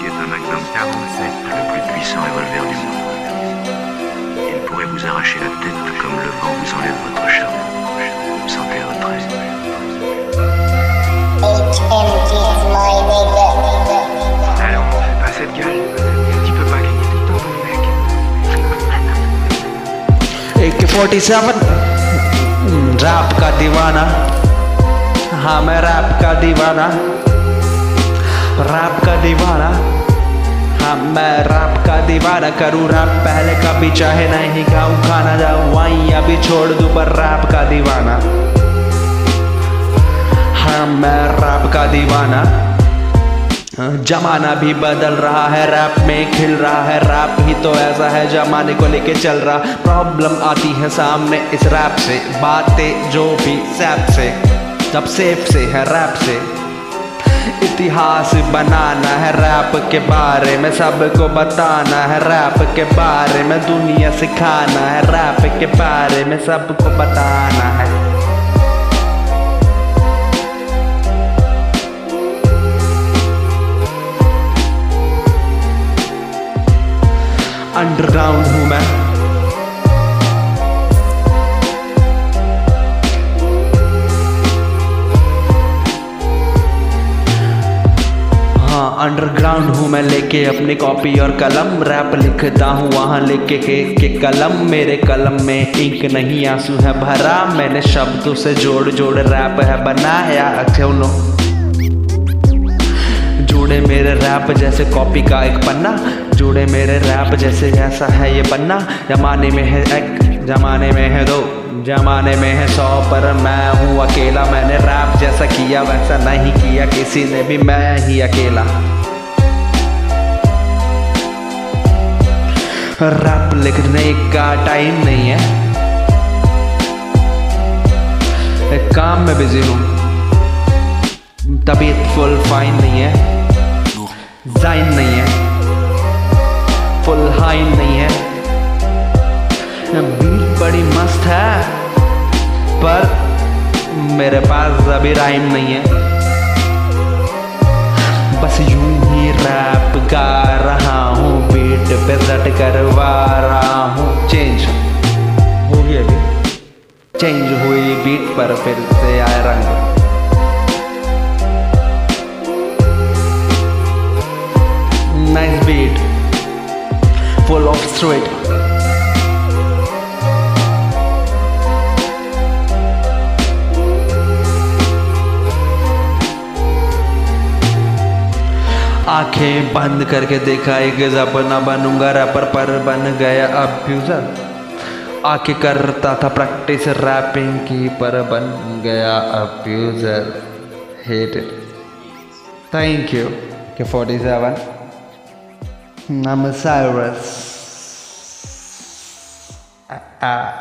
Ceci est un Magnum 47, le plus puissant revolver du monde. Il pourrait vous arracher la tête comme le vent vous enlève votre charbon. Sentez votre reste. Alors, fais pas cette gueule. Tu peux pas gagner tout le temps, ton mec. AK-47 rap का दीवाना हाँ मैं rap का दीवाना rap का दीवाना हाँ मैं रैप का दीवाना करूँ। रैप पहले कभी चाहे नहीं, गाऊँ, खाना जाऊँ वहीं अभी छोड़ दूँ, पर रैप का दीवाना हाँ मैं रैप का दीवाना जमाना भी बदल रहा है रैप में खिल रहा है। रैप ही तो ऐसा है, जमाने को लेके चल रहा। प्रॉब्लम आती है सामने इस रैप से, बातें जो भी सैप से, जब सेफ़ से है रैप से। इतिहास बनाना है रैप के बारे में, सबको बताना है रैप के बारे में, दुनिया सिखाना है रैप के बारे में, सबको बताना है। अंडरग्राउंड हूँ मैं। अंडरग्राउंड हूँ मैं लेके अपनी कॉपी और कलम। रैप लिखता हूँ वहाँ लेके के, के कलम मेरे कलम में इंक नहीं आँसू है भरा। मैंने शब्दों से जोड़ जोड़ रैप है बनाया चलो जुड़े मेरे रैप जैसे कॉपी का एक पन्ना। जुड़े मेरे रैप जैसे ऐसा है ये पन्ना। जमाने में है एक जमाने में है दो जमाने में है सौ पर मैं हूँ अकेला। मैंने रैप जैसा किया वैसा नहीं किया। किसी ने भी मैं ही अकेला। रैप लिखने का टाइम नहीं है। काम में बिज़ी हूँ। तबीयत फुल फाइन नहीं है। जाइन नहीं है। फुल हाइन नहीं है। बीट बड़ी मस्त है, पर मेरे पास अभी राइम नहीं है। बस यूँ ही रैप गा चेंज हुई बीट पर फिर से आए रंग। Nice beat full of straight आँखें बंद करके देखा, एक जपना बनूँगा रैपर पर बन गया अब्यूजर आके करता था प्रैक्टिस रैपिंग की पर बन गया अब्यूजर हेटेड थैंक यू के 47 I'm a Cyrus. Uh, uh.